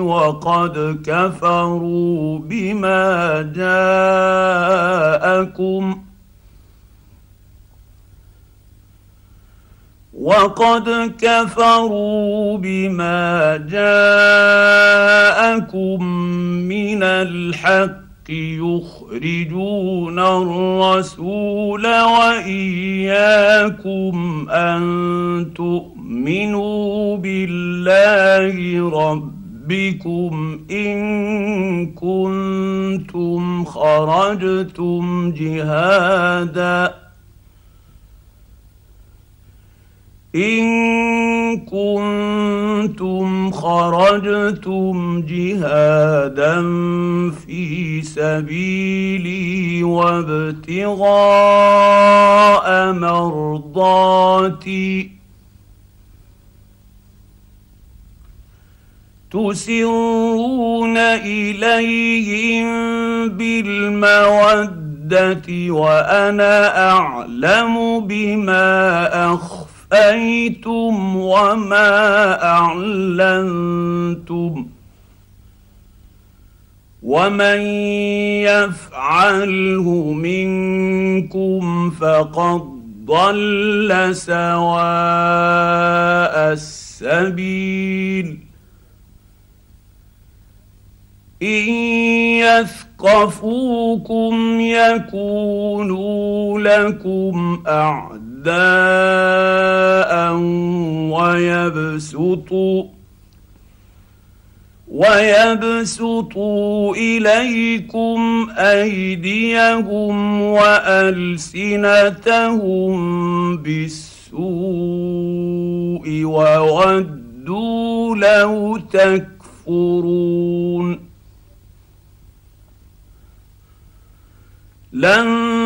وقد كفروا بما جاءكم وقد كفروا بما جاءكم من الحق يخرجون الرسول وإياكم أن تؤمنوا بالله ربكم إن كنتم خرجتم جهادا إن كنتم خرجتم جهادا في سبيلي وابتغاء مرضاتي. تسرون إليهم بالمودة وأنا أعلم بما أخفى. اخفيتم وما أعلنتم ومن يفعله منكم فقد ضل سواء السبيل إن يثقفوكم يكونوا لكم أعداء اعداء ويبسطوا ويبسطوا إليكم أيديهم وألسنتهم بالسوء وودوا لو تكفرون لن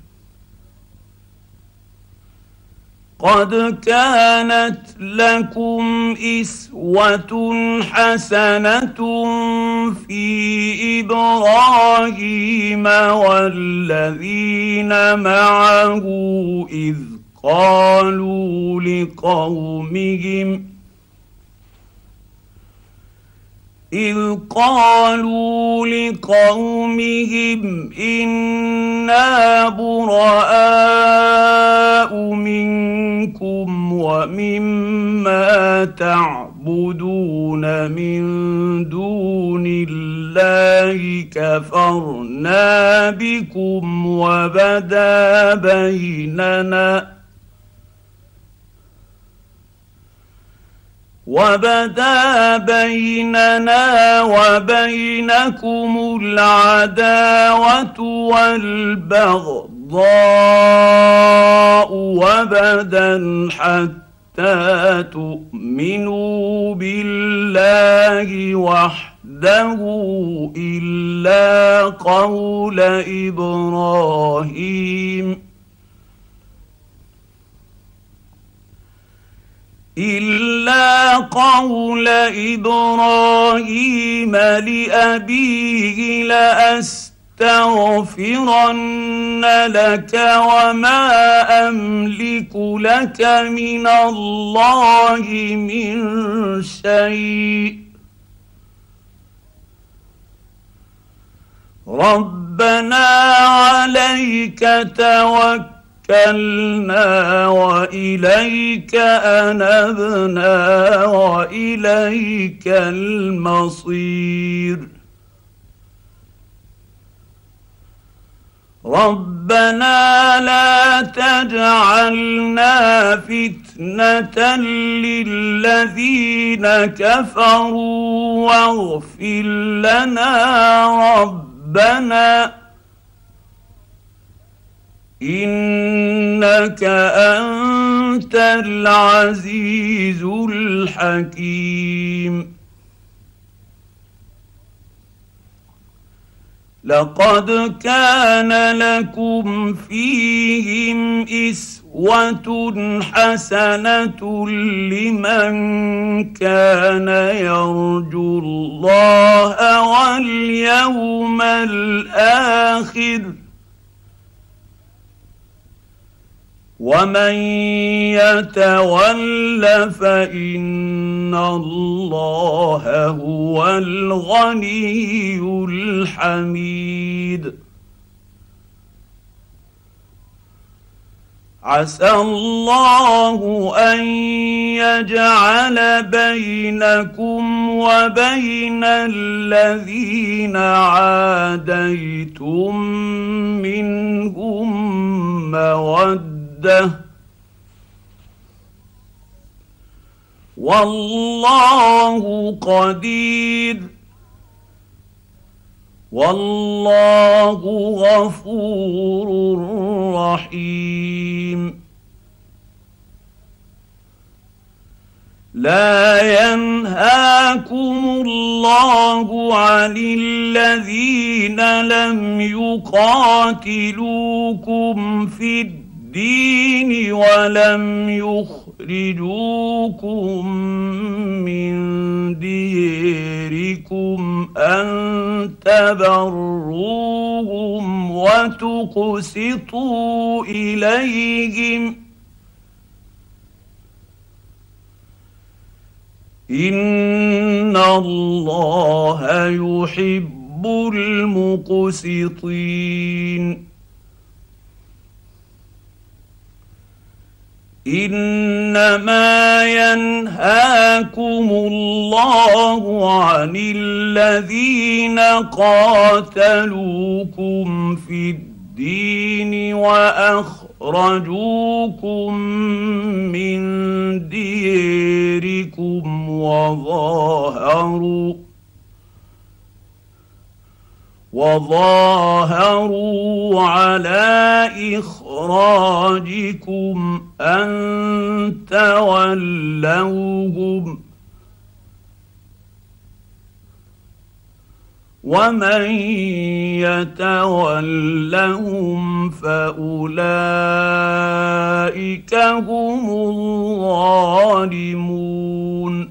قد كانت لكم إسوة حسنة في إبراهيم والذين معه إذ قالوا لقومهم اذ قالوا لقومهم أنا براء منكم ومما تعبدون من دون الله كفرنا بكم وبدا بيننا وبدا بيننا وبينكم العداوة والبغضاء وبدا حتى تؤمنوا بالله وحده إلا قول إبراهيم. إلا قول إبراهيم لأبيه لأستغفرن لك وما أملك لك من الله من شيء. ربنا عليك توكل توكلنا وإليك أنبنا وإليك المصير. ربنا لا تجعلنا فتنة للذين كفروا واغفر لنا ربنا إنك أنت العزيز الحكيم. لقد كان لكم فيهم إسوة حسنة لمن كان يرجو الله واليوم الآخر. ومن يتول فان الله هو الغني الحميد عسى الله ان يجعل بينكم وبين الذين عاديتم منهم عده والله قدير. والله غفور رحيم. لا ينهاكم الله عن الذين لم يقاتلوكم في الدين الدين ولم يخرجوكم من ديركم أن تبروهم وتقسطوا إليهم. إن الله يحب المقسطين. إنما ينهاكم الله عن الذين قاتلوكم في الدين وأخرجوكم من ديركم وظاهروا وظاهروا على إخراجكم أن تولوهم ومن يتولهم فأولئك هم الظالمون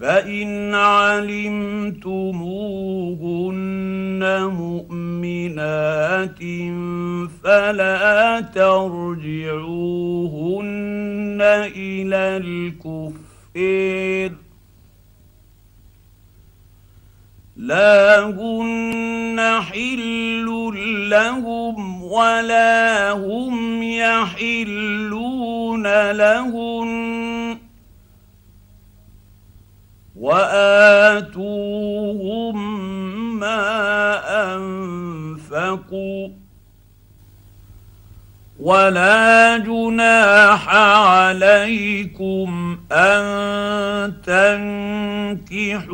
فإن علمتموهن مؤمنات فلا ترجعوهن إلى الكفر. لا هن حل لهم ولا هم يحلون لهن وآتوهم ما أنفقوا ولا جناح عليكم أن تنكحوهن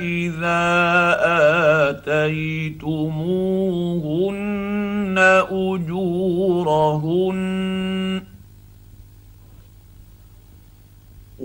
إذا آتيتموهن أجورهن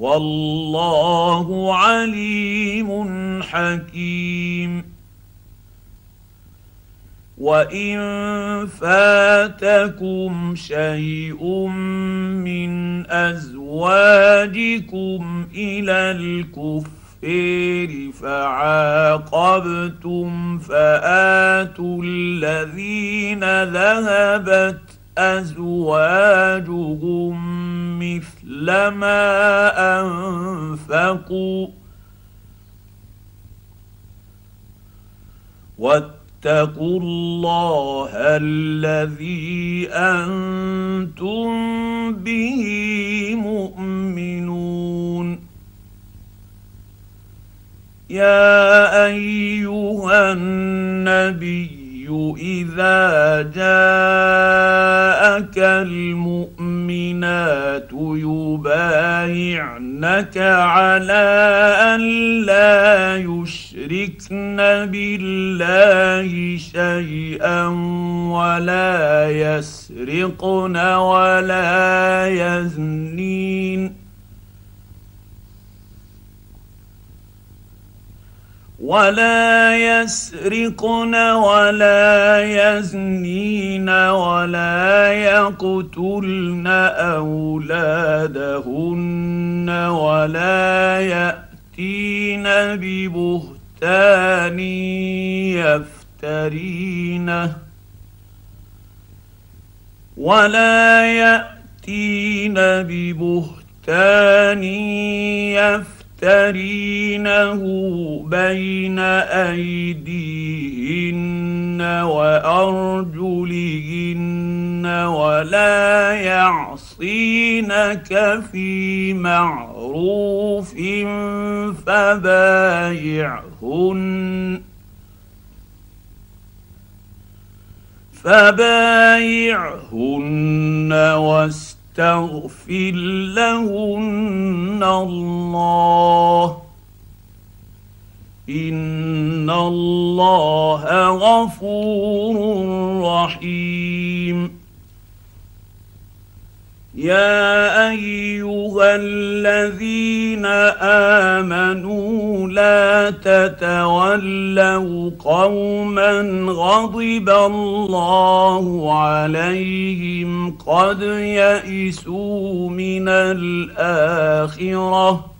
والله عليم حكيم. وإن فاتكم شيء من أزواجكم إلى الكفر فعاقبتم فآتوا الذين ذهبت أزواجهم مثل ما أنفقوا واتقوا الله الذي أنتم به مؤمنون. يا أيها النبي إذا جاءك المؤمنات يبايعنك على أن لا يشركن بالله شيئا ولا يسرقن ولا يزنين ولا يسرقن ولا يزنين ولا يقتلن أولادهن ولا يأتين ببهتان يفترينه ولا يأتين ببهتان يفترينه يفترينه بين أيديهن وأرجلهن ولا يعصينك في معروف فبايعهن فبايعهن واستغفر واستغفر لهن الله. إن الله غفور رحيم. يا أيها الذين آمنوا لا تتولوا قوما غضب الله عليهم قد يئسوا من الآخرة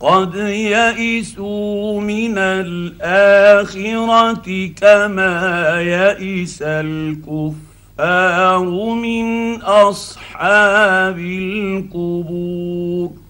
قد يئسوا من الآخرة كما يئس الكفر الكفار من أصحاب القبور.